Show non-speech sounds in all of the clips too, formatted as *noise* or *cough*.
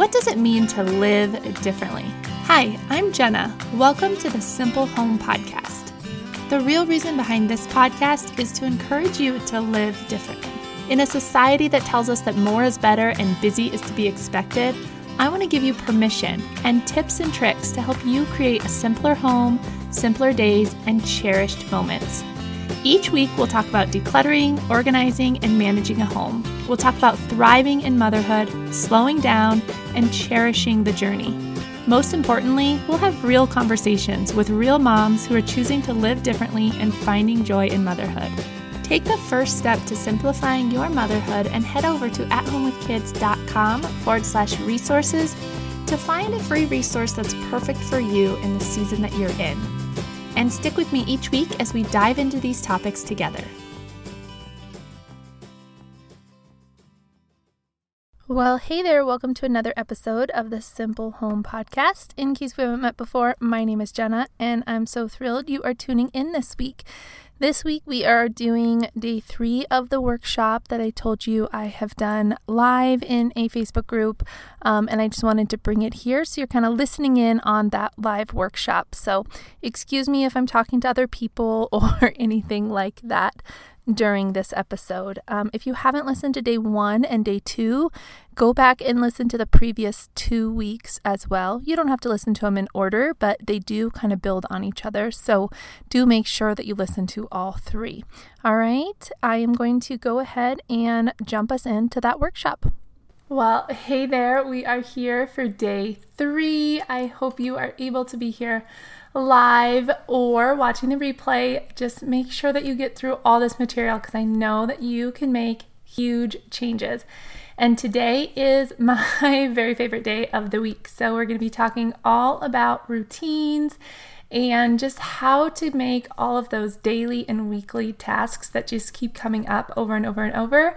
What does it mean to live differently? Hi, I'm Jenna. Welcome to the Simple Home Podcast. The real reason behind this podcast is to encourage you to live differently. In a society that tells us that more is better and busy is to be expected, I want to give you permission and tips and tricks to help you create a simpler home, simpler days, and cherished moments. Each week, we'll talk about decluttering, organizing, and managing a home. We'll talk about thriving in motherhood, slowing down, and cherishing the journey. Most importantly, we'll have real conversations with real moms who are choosing to live differently and finding joy in motherhood. Take the first step to simplifying your motherhood and head over to athomewithkids.com forward slash resources to find a free resource that's perfect for you in the season that you're in and stick with me each week as we dive into these topics together. Well, hey there, welcome to another episode of the Simple Home Podcast. In case we haven't met before, my name is Jenna, and I'm so thrilled you are tuning in this week. This week we are doing day three of the workshop that I told you I have done live in a Facebook group, um, and I just wanted to bring it here so you're kind of listening in on that live workshop. So, excuse me if I'm talking to other people *laughs* or anything like that during this episode. Um, if you haven't listened to day one and day two, go back and listen to the previous two weeks as well. You don't have to listen to them in order, but they do kind of build on each other. So do make sure that you listen to all three. All right, I am going to go ahead and jump us into that workshop. Well, hey there, we are here for day three. I hope you are able to be here live or watching the replay, just make sure that you get through all this material because I know that you can make huge changes. And today is *laughs* my very favorite day of the week. So, we're going to be talking all about routines and just how to make all of those daily and weekly tasks that just keep coming up over and over and over.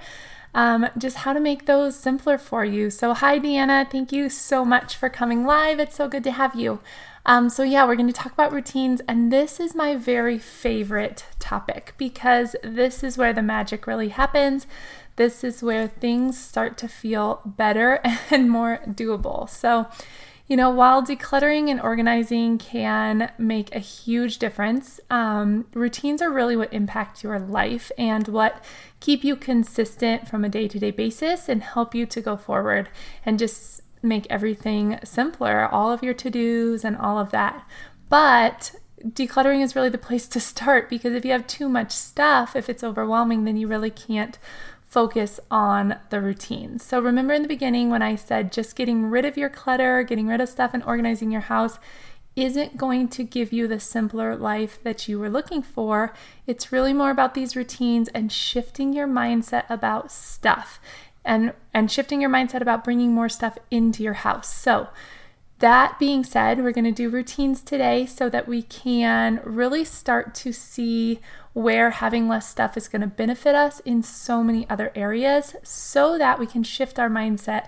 Um, just how to make those simpler for you. So, hi, Deanna. Thank you so much for coming live. It's so good to have you. Um, so, yeah, we're going to talk about routines, and this is my very favorite topic because this is where the magic really happens. This is where things start to feel better *laughs* and more doable. So, you know, while decluttering and organizing can make a huge difference, um, routines are really what impact your life and what keep you consistent from a day to day basis and help you to go forward and just make everything simpler, all of your to dos and all of that. But decluttering is really the place to start because if you have too much stuff, if it's overwhelming, then you really can't focus on the routines. So remember in the beginning when I said just getting rid of your clutter, getting rid of stuff, and organizing your house isn't going to give you the simpler life that you were looking for. It's really more about these routines and shifting your mindset about stuff and and shifting your mindset about bringing more stuff into your house. So, that being said, we're going to do routines today so that we can really start to see where having less stuff is going to benefit us in so many other areas so that we can shift our mindset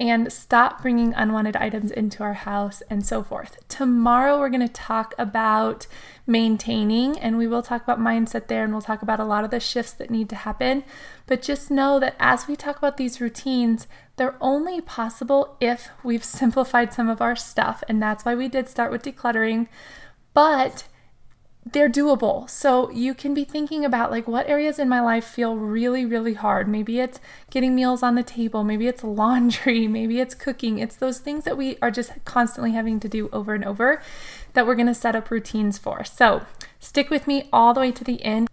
and stop bringing unwanted items into our house and so forth. Tomorrow, we're going to talk about maintaining, and we will talk about mindset there, and we'll talk about a lot of the shifts that need to happen. But just know that as we talk about these routines, they're only possible if we've *laughs* simplified some of our stuff, and that's why we did start with decluttering. But they're doable. So you can be thinking about like what areas in my life feel really, really hard. Maybe it's getting meals on the table, maybe it's *laughs* laundry, maybe it's cooking. It's those things that we are just constantly having to do over and over that we're going to set up routines for. So stick with me all the way to the end.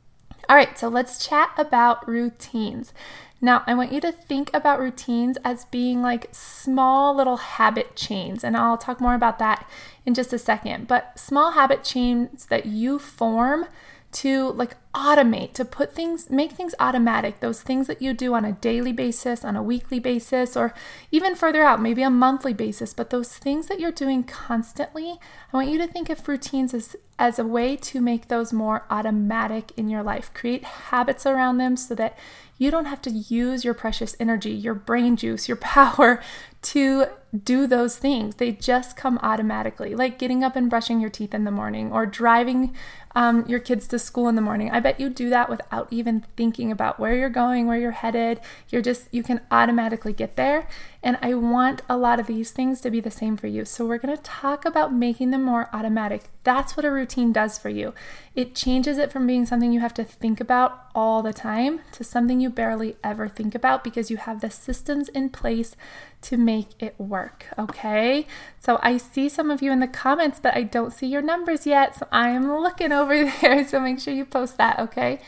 All right, so let's chat about routines. Now, I want you to think about routines as being like small little habit chains, and I'll talk more about that in just a second. But small habit chains that you form to like automate, to put things, make things automatic, those things that you do on a daily basis, on a weekly basis, or even further out, maybe a monthly basis, but those things that you're doing constantly, I want you to think of routines as, as a way to make those more automatic in your life. Create habits around them so that you don't have to use your precious energy, your brain juice, your *laughs* power to do those things. They just come automatically, like getting up and brushing your teeth in the morning or driving um, your kids to school in the morning. I bet you do that without even thinking about where you're going, where you're headed. You're just, you can automatically get there. And I want a lot of these things to be the same for you. So we're to talk about making them more automatic. That's what a routine does for you. It changes it from being something you have to think about all the time to something you barely ever think about because you have the systems in place to make it work. Okay. So I see some of you in the comments, but I don't see your numbers yet. So I am looking over *laughs* there. So make sure you post that. Okay.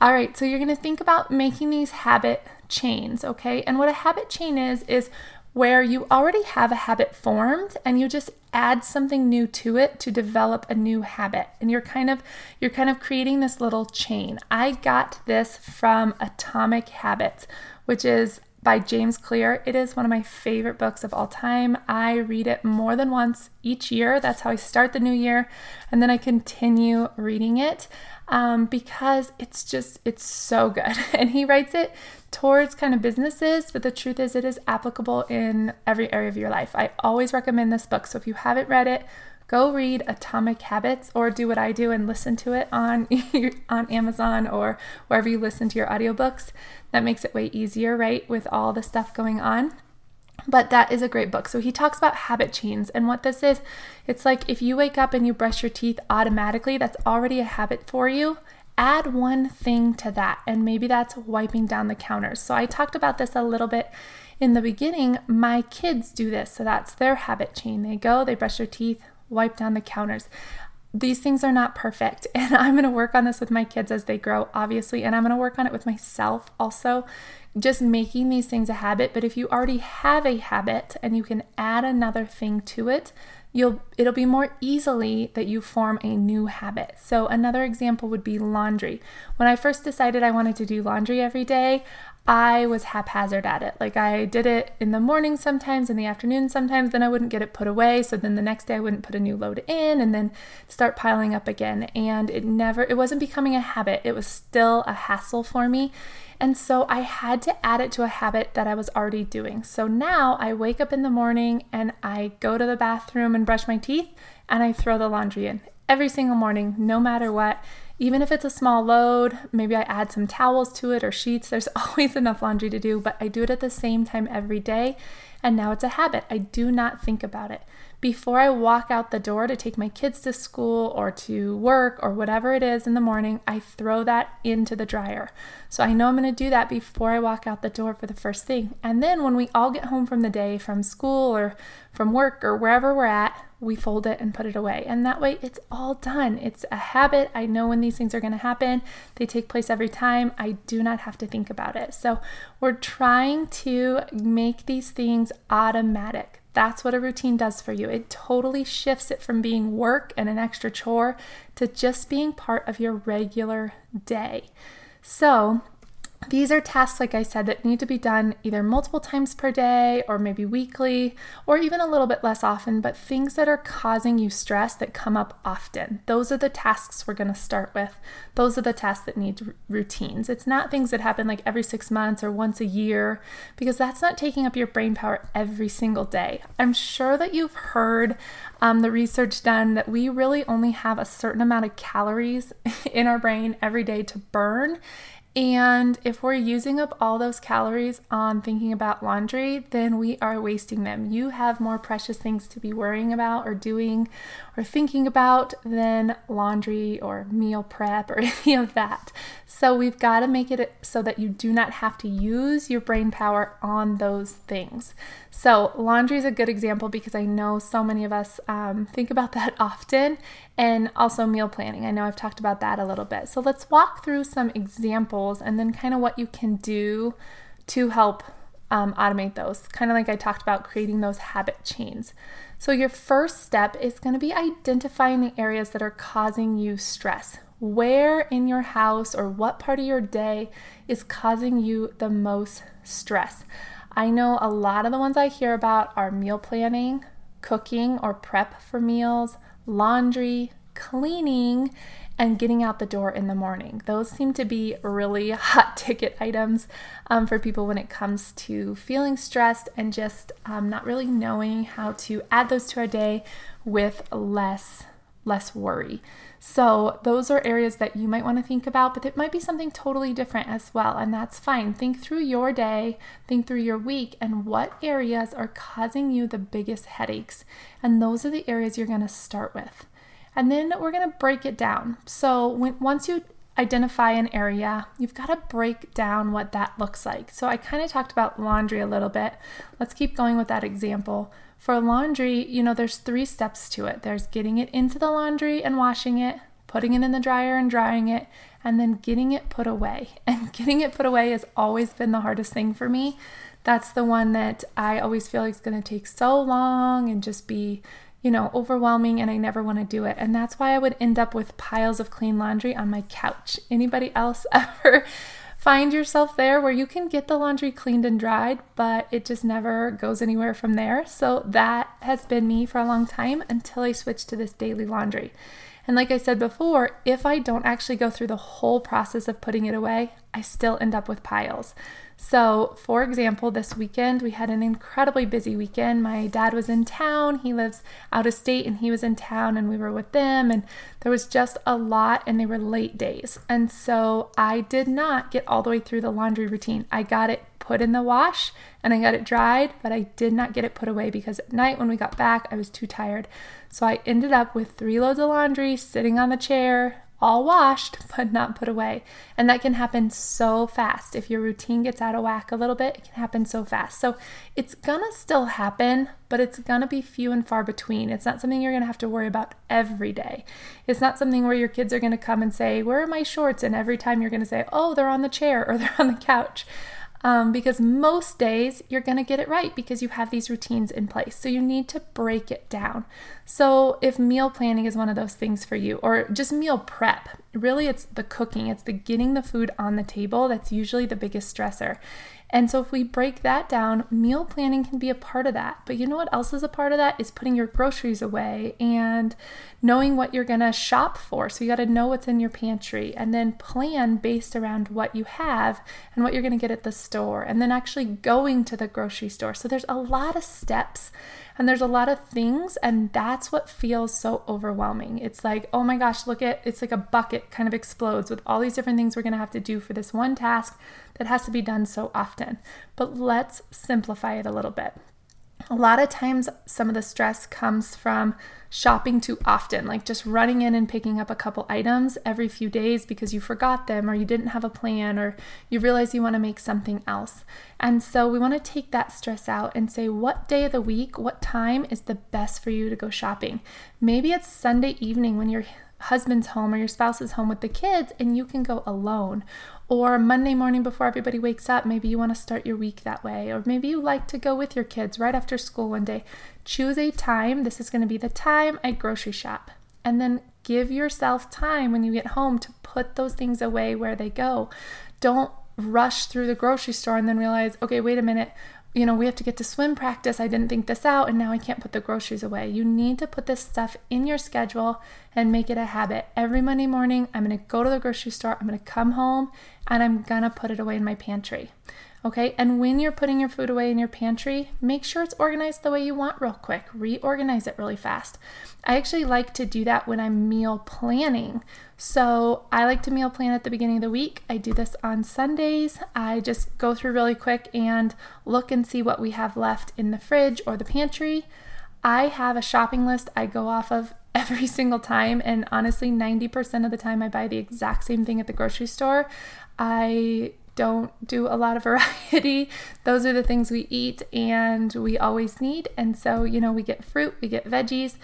All right. So you're to think about making these habit chains, okay? And what a habit chain is, is where you already have a habit formed and you just add something new to it to develop a new habit and you're kind of you're kind of creating this little chain i got this from atomic habits which is by James Clear. It is one of my favorite books of all time. I read it more than once each year. That's how I start the new year. And then I continue reading it um, because it's just, it's so good. *laughs* And he writes it towards kind of businesses, but the truth is, it is applicable in every area of your life. I always recommend this book. So if you haven't read it, go read Atomic Habits or do what I do and listen to it on *laughs* on Amazon or wherever you listen to your audiobooks. That makes it way easier, right, with all the stuff going on. But that is a great book. So he talks about habit chains and what this is. It's like if you wake up and you brush your teeth automatically, that's already a habit for you. Add one thing to that, and maybe that's wiping down the counters. So I talked about this a little bit in the beginning. My kids do this, so that's their habit chain. They go, they brush their teeth, wipe down the counters. These things are not perfect, *laughs* and I'm going to work on this with my kids as they grow, obviously, and I'm going to work on it with myself also. Just making these things a habit, but if you already have a habit and you can add another thing to it, you'll it'll be more easily that you form a new habit. So another example would be laundry. When I first decided I wanted to do laundry every day, I was haphazard at it. Like I did it in the morning sometimes, in the afternoon sometimes, then I wouldn't get it put away. So then the next day I wouldn't put a new load in and then start piling up again. And it never, it wasn't becoming a habit. It was still a hassle for me. And so I had to add it to a habit that I was already doing. So now I wake up in the morning and I go to the bathroom and brush my teeth and I throw the laundry in every single morning, no matter what. Even if it's a small load, maybe I add some towels to it or sheets. There's *laughs* always enough laundry to do, but I do it at the same time every day. And now it's a habit. I do not think about it. Before I walk out the door to take my kids to school or to work or whatever it is in the morning, I throw that into the dryer. So I know I'm going to do that before I walk out the door for the first thing. And then when we all get home from the day from school or from work or wherever we're at, we fold it and put it away. And that way it's all done. It's a habit. I know when these things are going to happen, they take place every time. I do not have to think about it. So we're trying to make these things automatic. That's what a routine does for you. It totally shifts it from being work and an extra chore to just being part of your regular day. So, these are tasks, like I said, that need to be done either multiple times per day or maybe weekly or even a little bit less often, but things that are causing you stress that come up often. Those are the tasks we're going to start with. Those are the tasks that need r- routines. It's not things that happen like every six months or once a year because that's not taking up your brain power every single day. I'm sure that you've heard um, the research done that we really only have a certain amount of calories *laughs* in our brain every day to burn. And if we're using up all those calories on thinking about laundry, then we are wasting them. You have more precious things to be worrying about or doing or thinking about than laundry or meal prep or *laughs* any of that. So we've got to make it so that you do not have to use your brain power on those things. So, laundry is a good example because I know so many of us um, think about that *laughs* often, and also meal planning. I know I've talked about that a little bit. So, let's walk through some examples and then kind of what you can do to help um, automate those, kind of like I talked about creating those habit chains. So, your first step is going to be identifying the areas that are causing you stress. Where in your house or what part of your day is causing you the most stress? I know a lot of the ones I hear about are meal planning, cooking or prep for meals, laundry, cleaning, and getting out the door in the morning. Those seem to be really *laughs* hot ticket items um, for people when it comes to feeling stressed and just um, not really knowing how to add those to our day with less less worry. So, those are areas that you might want to think about, but it might be something totally different as well, and that's fine. Think through your day, think through your week, and what areas are causing you the biggest headaches. And those are the areas you're going to start with. And then we're going to break it down. So, when, once you identify an area, you've got to break down what that looks like. So, I kind of talked about laundry a little bit. Let's keep going with that example. For laundry, you know, there's three steps to it there's getting it into the laundry and washing it, putting it in the dryer and drying it, and then getting it put away. *laughs* And getting it put away has always been the hardest thing for me. That's the one that I always feel like is going to take so long and just be, you know, overwhelming and I never want to do it. And that's why I would end up with piles of clean laundry on my couch. Anybody else *laughs* ever find yourself there where you can get the laundry cleaned and dried, but it just never goes anywhere from there. So that has been me for a long time until I switched to this daily laundry. And like I said before, if I don't actually go through the whole process of putting it away, I still end up with piles. So, for example, this weekend we had an incredibly busy weekend. My dad was in town, he lives out of state, and he was in town, and we were with them, and there was just a lot, and they were late days. And so, I did not get all the way through the laundry routine. I got it put in the wash and I got it dried, but I did not get it put away because at night when we got back, I was too tired. So I ended up with three loads of laundry sitting on the chair, all washed *laughs* but not put away. And that can happen so fast. If your routine gets out of whack a little bit, it can happen so fast. So it's gonna still happen, but it's gonna be few and far between. It's not something you're gonna have to worry about every day. It's not something where your kids are gonna come and say, Where are my shorts? And every time you're gonna say, Oh, they're on the chair or *laughs* they're on the couch um, because most days you're going to get it right because you have these routines in place. So you need to break it down. So if meal planning is one of those things for you, or just meal prep, really it's the cooking, it's the getting the food on the table that's usually the biggest stressor. And so, if we break that down, meal planning can be a part of that. But you know what else is a part of that? Is putting your groceries away and knowing what you're gonna shop for. So, you gotta know what's in your pantry and then plan based around what you have and what you're gonna get at the store, and then actually going to the grocery store. So, there's a lot of steps and there's a lot of things, and that's what feels so overwhelming. It's like, oh my gosh, look at it's like a bucket kind of explodes with all these different things we're gonna have to do for this one task that has to be done so often. But let's simplify it a little bit. A lot of times, some of the stress comes from shopping too often, like just running in and picking up a couple items every few days because you forgot them or you didn't have a plan or you realize you want to make something else. And so, we want to take that stress out and say, what day of the week, what time is the best for you to go shopping? Maybe it's Sunday evening when your husband's home or your spouse is home with the kids and you can go alone. Or Monday morning before everybody wakes up, maybe you want to start your week that way. Or maybe you like to go with your kids right after school one day. Choose a time. This is going to be the time I grocery shop. And then give yourself time when you get home to put those things away where they go. Don't rush through the grocery store and then realize, okay, wait a minute you know, we have to get to swim practice. I didn't think this out, and now I can't put the groceries away. You need to put this stuff in your schedule and make it a habit. Every Monday morning, I'm going to go to the grocery store, I'm going to come home, and I'm going to put it away in my pantry. Okay, and when you're putting your food away in your pantry, make sure it's organized the way you want, real quick. Reorganize it really fast. I actually like to do that when I'm meal planning. So I like to meal plan at the beginning of the week. I do this on Sundays. I just go through really quick and look and see what we have left in the fridge or the pantry. I have a shopping list I go off of *laughs* every single time, and honestly, 90% of the time I buy the exact same thing at the grocery store. I don't do a lot of *laughs* variety. Those are the things we eat and we always need. And so, you know, we get fruit, we get veggies,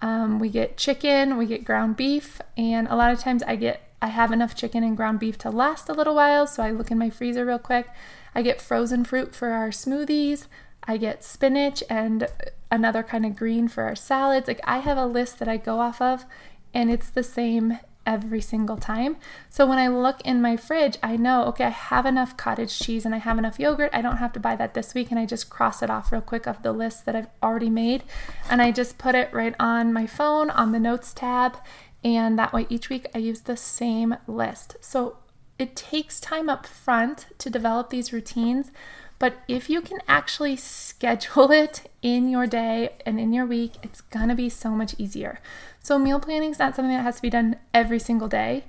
um, we get chicken, we get ground beef, and a lot of times I get I have enough chicken and ground beef to last a little while, so I look in my freezer real quick. I get frozen fruit for our smoothies. I get spinach and another kind of green for our salads. Like I have a list that I go off of, and it's the same every single time. So when I look in my fridge, I know, okay, I have enough cottage cheese and I have enough yogurt. I don't have to buy that this week. And I just cross it off real quick of the list that I've already made. And I just put it right on my phone on the notes tab. And that way each week I use the same list. So it takes time up front to develop these routines, But if you can actually schedule *laughs* it in your day and in your week, it's gonna be so much easier. So, meal planning is not something that has to be done every single day.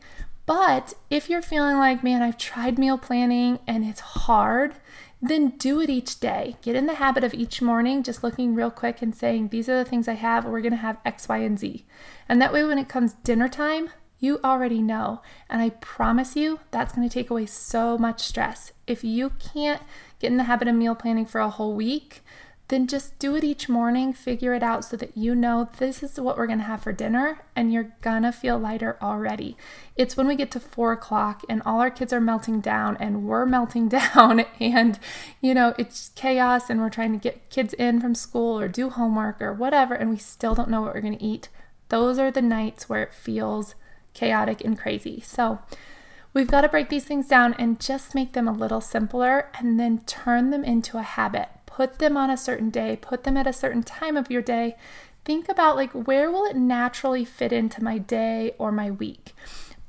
But if you're feeling like, man, I've tried meal planning and it's hard, then do it each day. Get in the habit of each morning just looking real quick and saying, These are the things I have. We're to have X, Y, and Z. And that way, when it comes dinner time, you already know. And I promise you, that's going to take away so much stress. If you can't get in the habit of meal planning for a whole week, then just do it each morning, figure it out so that you know this is what we're gonna have for dinner and you're gonna feel lighter already. It's when we get to four o'clock and all our kids are melting down and we're melting *laughs* down and you know it's chaos and we're trying to get kids in from school or do homework or whatever and we still don't know what we're gonna eat. Those are the nights where it feels chaotic and crazy. So, we've got to break these things down and just make them a little simpler and then turn them into a habit. Put them on a certain day, put them at a certain time of your day. Think about like where will it naturally fit into my day or my week.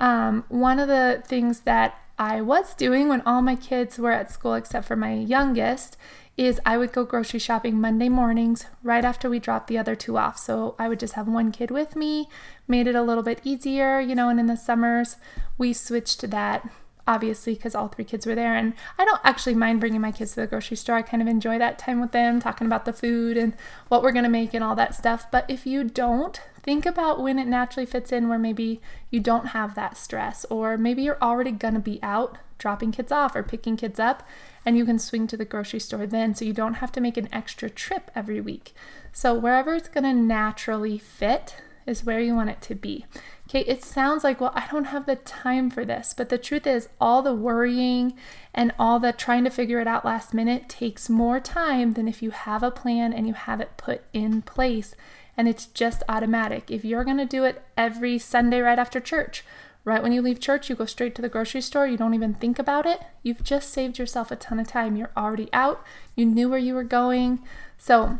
Um, one of the things that I was doing when all my kids were at school except for my youngest is I would go grocery shopping Monday mornings right after we dropped the other two off. So I would just have one kid with me, made it a little bit easier, you know, and in the summers we switched to that obviously because all three kids were there and I don't actually mind bringing my kids to the grocery store. I kind of enjoy that time with them, talking about the food and what we're going to make and all that stuff. But if you don't, think about when it naturally fits in where maybe you don't have that stress or maybe you're already going to be out dropping kids off or picking kids up and you can swing to the grocery store then so you don't have to make an extra trip every week. So, wherever it's going to naturally fit is where you want it to be. Okay, it sounds like, well, I don't have the time for this, but the truth is, all the worrying and all the trying to figure it out last minute takes more time than if you have a plan and you have it put in place and it's just automatic. If you're to do it every Sunday right after church, Right when you leave church, you go straight to the grocery store, you don't even think about it. You've just saved yourself a ton of time. You're already out, you knew where you were going. So,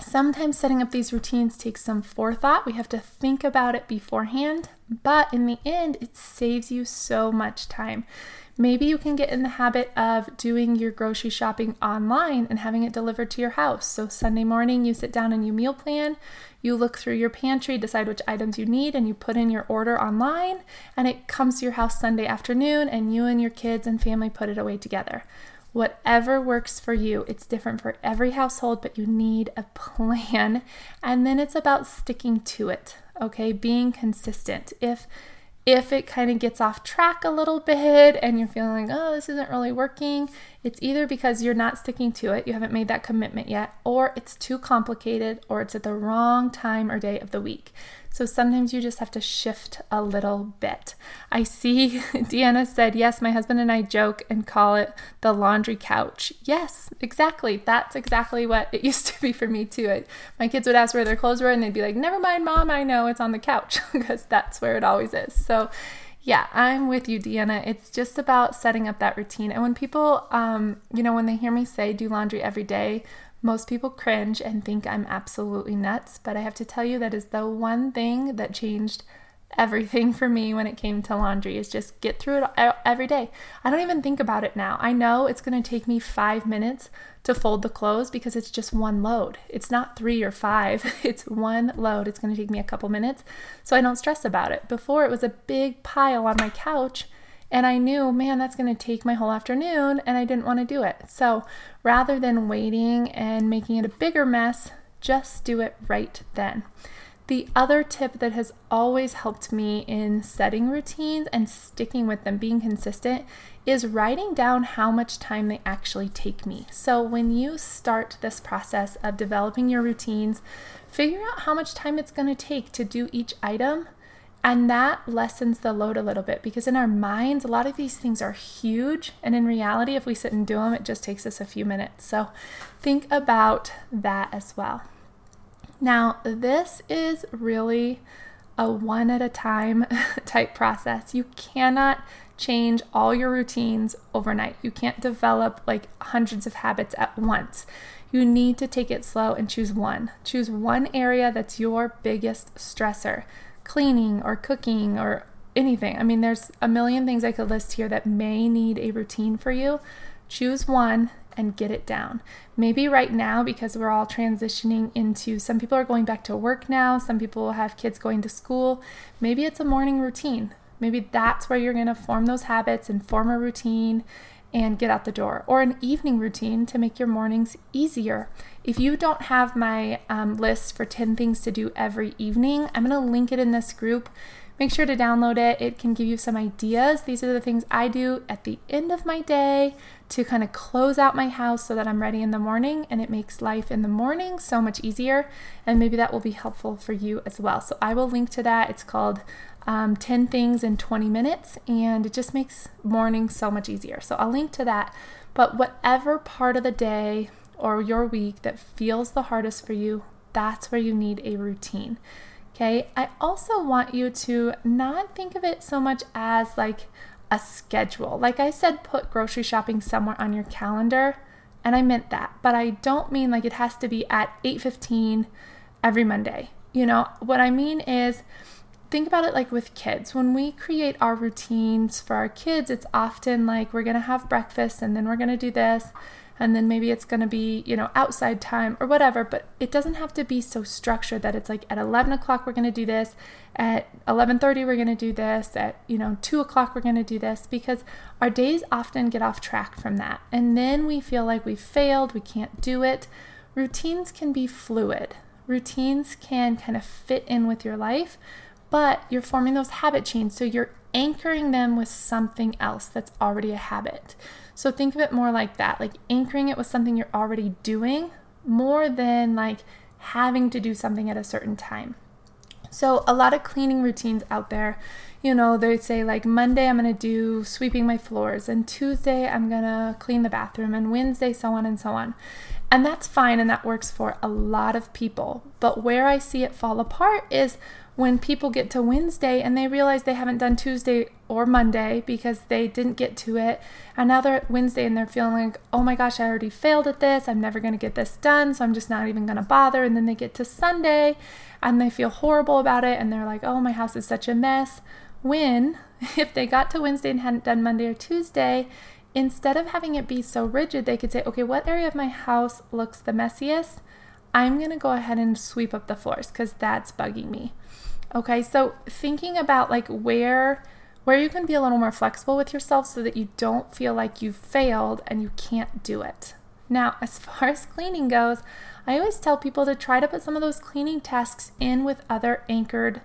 sometimes setting up these routines takes some forethought. We have to think about it beforehand, but in the end, it saves you so much time. Maybe you can get in the habit of doing your grocery shopping online and having it delivered to your house. So, Sunday morning, you sit down and you meal plan. You look through your pantry, decide which items you need, and you put in your order online, and it comes to your house Sunday afternoon, and you and your kids and family put it away together. Whatever works for you, it's different for every household, but you need a plan. And then it's about sticking to it, okay? Being consistent. If if it kind of gets off track a little bit and you're feeling like, oh, this isn't really working, it's either because you're not sticking to it, you haven't made that commitment yet, or it's too complicated, or it's at the wrong time or day of the week. So sometimes you just have to shift a little bit. I see *laughs* Deanna said, Yes, my husband and I joke and call it the laundry couch. Yes, exactly. That's exactly what it *laughs* used to be for me too. My kids would ask where their clothes were and they'd be like, Never mind, mom, I know it's on the couch *laughs* because that's where it always is. So yeah, I'm with you, Deanna. It's just about setting up that routine. And when people, um, you know, when they hear me say do laundry every day, most people cringe and think I'm absolutely nuts, but I have to tell you that is the one thing that changed everything for me when it came to laundry is just get through it every day. I don't even think about it now. I know it's going to take me 5 minutes to fold the clothes because it's just one load. It's not 3 or 5. *laughs* It's one load. It's going to take me a couple minutes. So I don't stress about it. Before it was a big pile on my couch and I knew, man, that's going to take my whole afternoon, and I didn't want to do it. So rather than waiting and making it a bigger mess, just do it right then. The other tip that has always helped me in setting routines and sticking with them, being consistent, is writing down how much time they actually take me. So when you start this process of developing your routines, figure out how much time it's going to take to do each item and that lessens the load a little bit because in our minds, a lot of these things are huge. And in reality, if we sit and do them, it just takes us a few minutes. So think about that as well. Now, this is really a one at a time *laughs* type process. You cannot change all your routines overnight. You can't develop like hundreds of habits at once. You need to take it slow and choose one. Choose one area that's your biggest stressor cleaning or cooking or anything. I mean, there's a million things I could list here that may need a routine for you. Choose one and get it down. Maybe right now, because we're all transitioning into some people are going back to work now, some people have kids going to school. Maybe it's a morning routine. Maybe that's where you're going to form those habits and form a routine and get out the door, or an evening routine to make your mornings easier. If you don't have my um, list for 10 things to do every evening, I'm going to link it in this group. Make sure to download it. It can give you some ideas. These are the things I do at the end of my day to kind of close out my house so that I'm ready in the morning and it makes life in the morning so much easier. And maybe that will be helpful for you as well. So I will link to that. It's called um, 10 things in 20 minutes, and it just makes morning so much easier. So I'll link to that. But whatever part of the day or your week that feels the hardest for you, that's where you need a routine. Okay, I also want you to not think of it so much as like a schedule. Like I said, put grocery shopping somewhere on your calendar, and I meant that, but I don't mean like it has to be at 8:15 every Monday. You know, what I mean is think about it like with kids. When we create our routines for our kids, it's often like we're going to have breakfast and then we're going to do this and then maybe it's going to be, you know, outside time or whatever, but it doesn't have to be so structured that it's like at 11 o'clock we're going to do this, at 11.30 we're going to do this, at, you know, 2 o'clock we're going to do this because our days often get off track from that. And then we feel like we failed, we can't do it. Routines can be fluid. Routines can kind of fit in with your life, but you're forming those habit chains. So you're anchoring them with something else that's already a habit. So think of it more like that, like anchoring it with something you're already doing more than like having to do something at a certain time. So a lot of cleaning routines out there, you know, they say like Monday I'm going to do sweeping my floors and Tuesday I'm going to clean the bathroom and Wednesday so on and so on. And that's fine and that works for a lot of people. But where I see it fall apart is when people get to Wednesday and they realize they haven't done Tuesday or Monday because they didn't get to it. And now they're at Wednesday and they're feeling like, oh my gosh, I already failed at this. I'm never going to get this done. So I'm just not even going to bother. And then they get to Sunday and they feel horrible about it. And they're like, oh, my house is such a mess. When, *laughs* if they got to Wednesday and hadn't done Monday or Tuesday, instead of having it be so rigid, they could say, okay, what area of my house looks the messiest? I'm going to go ahead and sweep up the floors because that's bugging me. Okay, so thinking about like where where you can be a little more flexible with yourself so that you don't feel like you've failed and you can't do it. Now, *laughs* as far as cleaning goes, I always tell people to try to put some of those cleaning tasks in with other anchored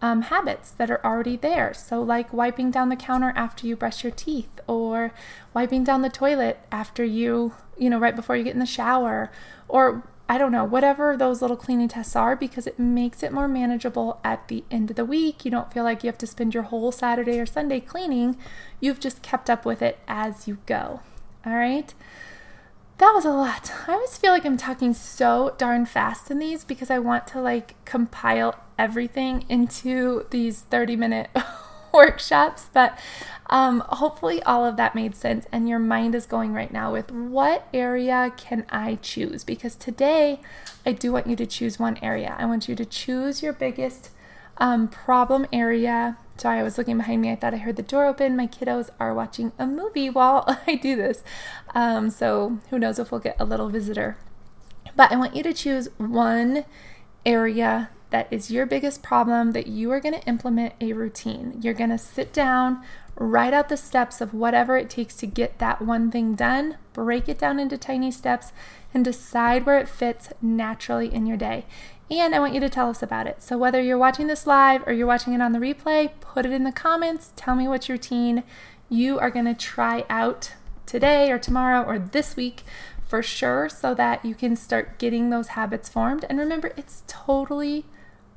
um, habits that are already there. So, like wiping down the counter after you brush your teeth, or wiping down the toilet after you, you know, right before you get in the shower, or I don't know, whatever those little cleaning tests are, because it makes it more manageable at the end of the week. You don't feel like you have to spend your whole Saturday or Sunday cleaning. You've just kept up with it as you go. All right. That was a lot. I always feel like I'm talking so darn fast in these because I want to like compile everything into these 30 minute *laughs* *laughs* *laughs* workshops, but um, hopefully all of that made sense and your mind is going right now with what area can I choose? Because today I do want you to choose one area. I want you to choose your biggest um, problem area. Sorry, I was looking behind me. I thought I heard the door open. My kiddos are watching a movie while *laughs* I do this. Um, so who knows if we'll get a little visitor. But I want you to choose one area that is your biggest problem that you are going to implement a routine. You're going to sit down, write out the steps of whatever it takes to get that one thing done, break it down into tiny steps, and decide where it fits naturally in your day. And I want you to tell us about it. So, whether you're watching this live or you're watching it on the replay, put it in the comments. Tell me what routine you are going to try out today or tomorrow or this week for sure so that you can start getting those habits formed. And remember, it's totally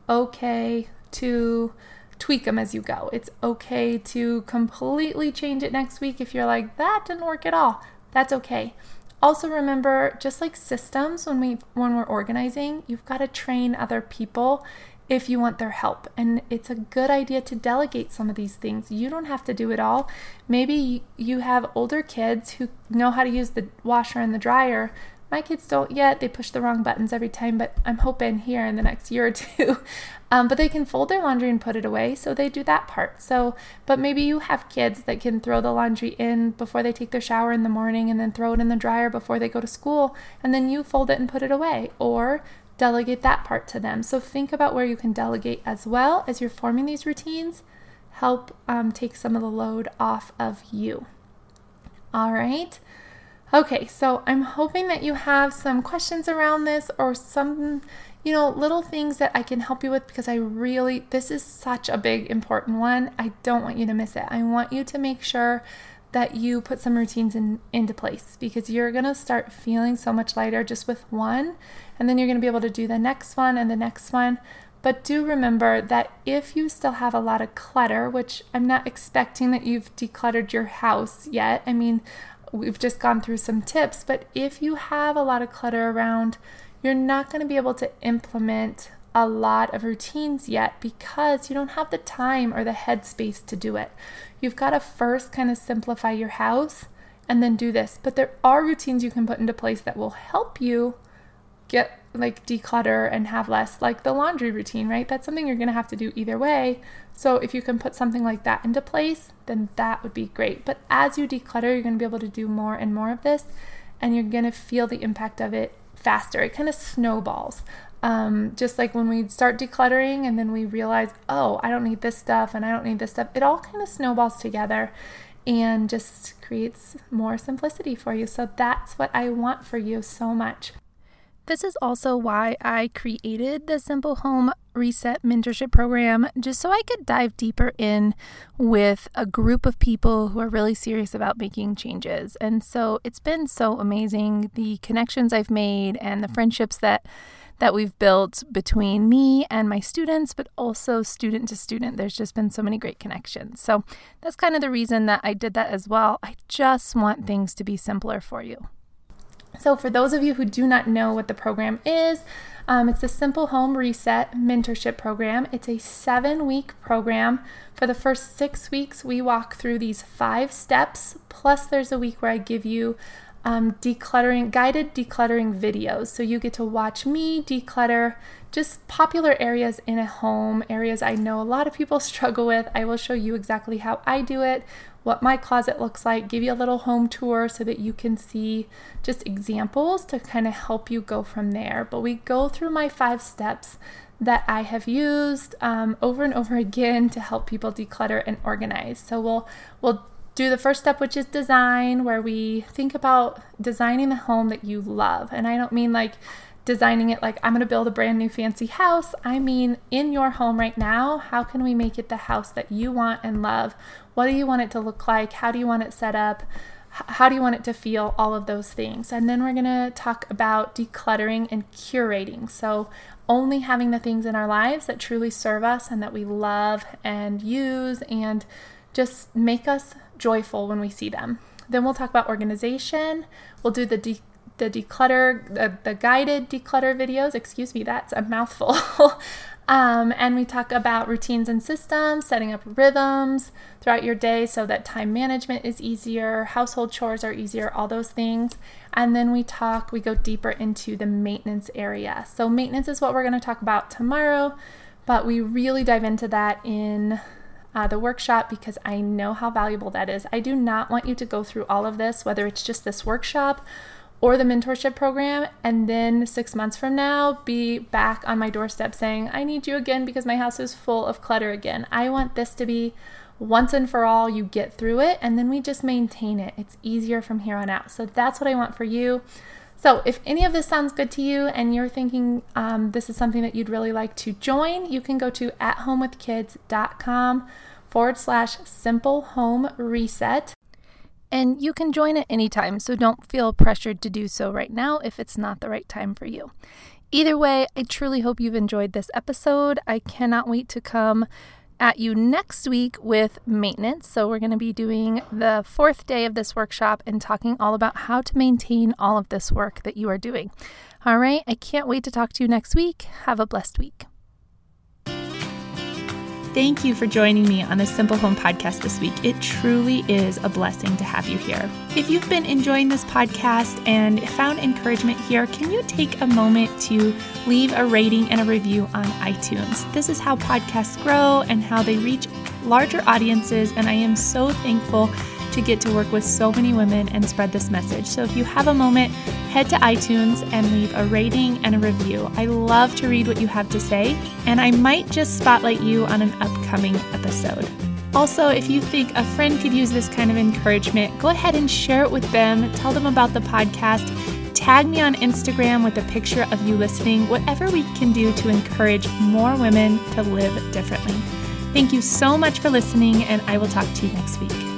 okay to tweak them as you go. It's okay to completely change it next week if you're like, that didn't work at all. That's okay. Also remember, just like systems when we when we're organizing, you've got to train other people if you want their help. And it's a good idea to delegate some of these things. You don't have to do it all. Maybe you have older kids who know how to use the washer and the dryer My kids don't yet. They push the wrong buttons every time, but I'm hoping here in the next year or *laughs* two. Um, but they can fold their laundry and put it away, so they do that part. So, but maybe you have kids that can throw the laundry in before they take their shower in the morning and then throw it in the dryer before they go to school, and then you fold it and put it away. Or delegate that part to them. So think about where you can delegate as well as you're forming these routines. Help um, take some of the load off of you. All right. Okay, so I'm hoping that you have some questions around this or some, you know, little things that I can help you with because I really, this is such a big, important one. I don't want you to miss it. I want you to make sure that you put some routines in, into place because you're going to start feeling so much lighter just with one and then you're going to be able to do the next one and the next one but do remember that if you still have a lot of clutter which i'm not expecting that you've decluttered your house yet i mean we've just gone through some tips but if you have a lot of clutter around you're not going to be able to implement a lot of routines yet because you don't have the time or the headspace to do it. You've got to first kind of simplify your house and then do this. But there are routines you can put into place that will help you get like declutter and have less like the laundry routine, right? That's something you're going to have to do either way. So if you can put something like that into place, then that would be great. But as you declutter, you're going to be able to do more and more of this and you're going to feel the impact of it faster. It kind of snowballs. Um, just like when we start decluttering and then we realize, oh, I don't need this stuff and I don't need this stuff, it all kind of snowballs together and just creates more simplicity for you. So that's what I want for you so much. This is also why I created the Simple Home Reset Mentorship Program, just so I could dive deeper in with a group of people who are really serious about making changes. And so it's been so amazing the connections I've made and the friendships that that we've built between me and my students, but also student to student. There's just been so many great connections. So that's kind of the reason that I did that as well. I just want things to be simpler for you. So, for those of you who do not know what the program is, um, it's a Simple Home Reset Mentorship Program. It's a seven week program. For the first six weeks, we walk through these five steps, plus, there's a week where I give you um, decluttering, guided decluttering videos. So you get to watch me declutter just popular areas in a home, areas I know a lot of people *laughs* struggle with. I will show you exactly how I do it, what my closet looks like, give you a little home tour so that you can see just examples to kind of help you go from there. But we go through my five steps that I have used um, over and over *laughs* again to help people declutter and organize. So we'll we'll do the first step, which is design, where we think about designing the home that you love. And I don't mean like designing it like I'm going to build a brand new fancy house. I mean, in your home right now, how can we make it the house that you want and love? What do you want it to look like? How do you want it set up? how do you want it to feel? All of those things. And then we're going to talk about decluttering and curating. So, only having the things in our lives that truly serve us and that we love and use and just make us joyful when we see them. Then we'll talk about organization. We'll do the the declutter, the, the guided declutter videos. Excuse me, that's a mouthful. *laughs* um, and we talk about routines and systems, setting up rhythms throughout your day so that time management is easier, household chores are easier, all those things. And then we talk, we go deeper into the maintenance area. So, maintenance is what we're going to talk about tomorrow, but we really dive into that in uh, the workshop because I know how valuable that is. I do not want you to go through all of this, whether it's just this workshop or the mentorship program, and then six months from now be back on my doorstep saying, I need you again because my house is full of clutter again. I want this to be once and for all, you get through it, and then we just maintain it. It's easier from here on out. So that's what I want for you. So, if any of this sounds good to you and you're thinking um, this is something that you'd really like to join, you can go to athomewithkids.com forward slash simple home reset. And you can join at any time, so don't feel pressured to do so right now if it's not the right time for you. Either way, I truly hope you've enjoyed this episode. I cannot wait to come at you next week with maintenance. So, we're going to be doing the fourth day of this workshop and talking all about how to maintain all of this work that you are doing. All right, I can't wait to talk to you next week. Have a blessed week. Thank you for joining me on the Simple Home podcast this week. It truly is a blessing to have you here. If you've been enjoying this podcast and found encouragement here, can you take a moment to leave a rating and a review on iTunes? This is how podcasts grow and how they reach larger audiences, and I am so thankful to get to work with so many women and spread this message. So if you have a moment, head to iTunes and leave a rating and a review. I love to read what you have to say, and I might just spotlight you on an upcoming episode. Also, if you think a friend could use this kind of encouragement, go ahead and share it with them. Tell them about the podcast. Tag me on Instagram with a picture of you listening, whatever we can do to encourage more women to live differently. Thank you so much for listening, and I will talk to you next week.